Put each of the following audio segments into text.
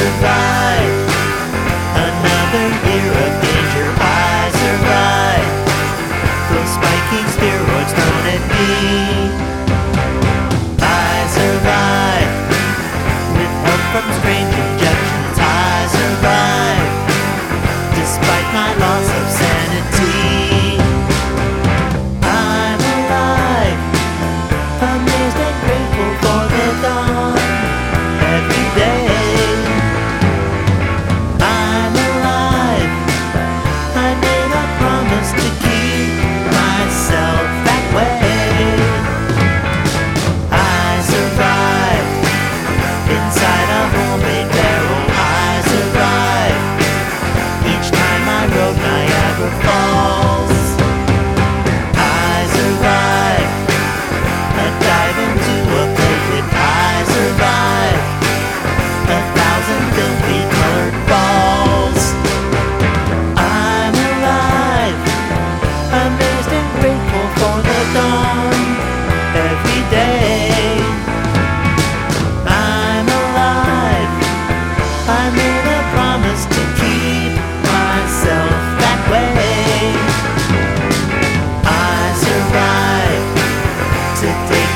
survive another year of danger. I survive those spiking steroids me. I survive with help from strange injections. I survive despite my loss of.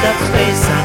up space.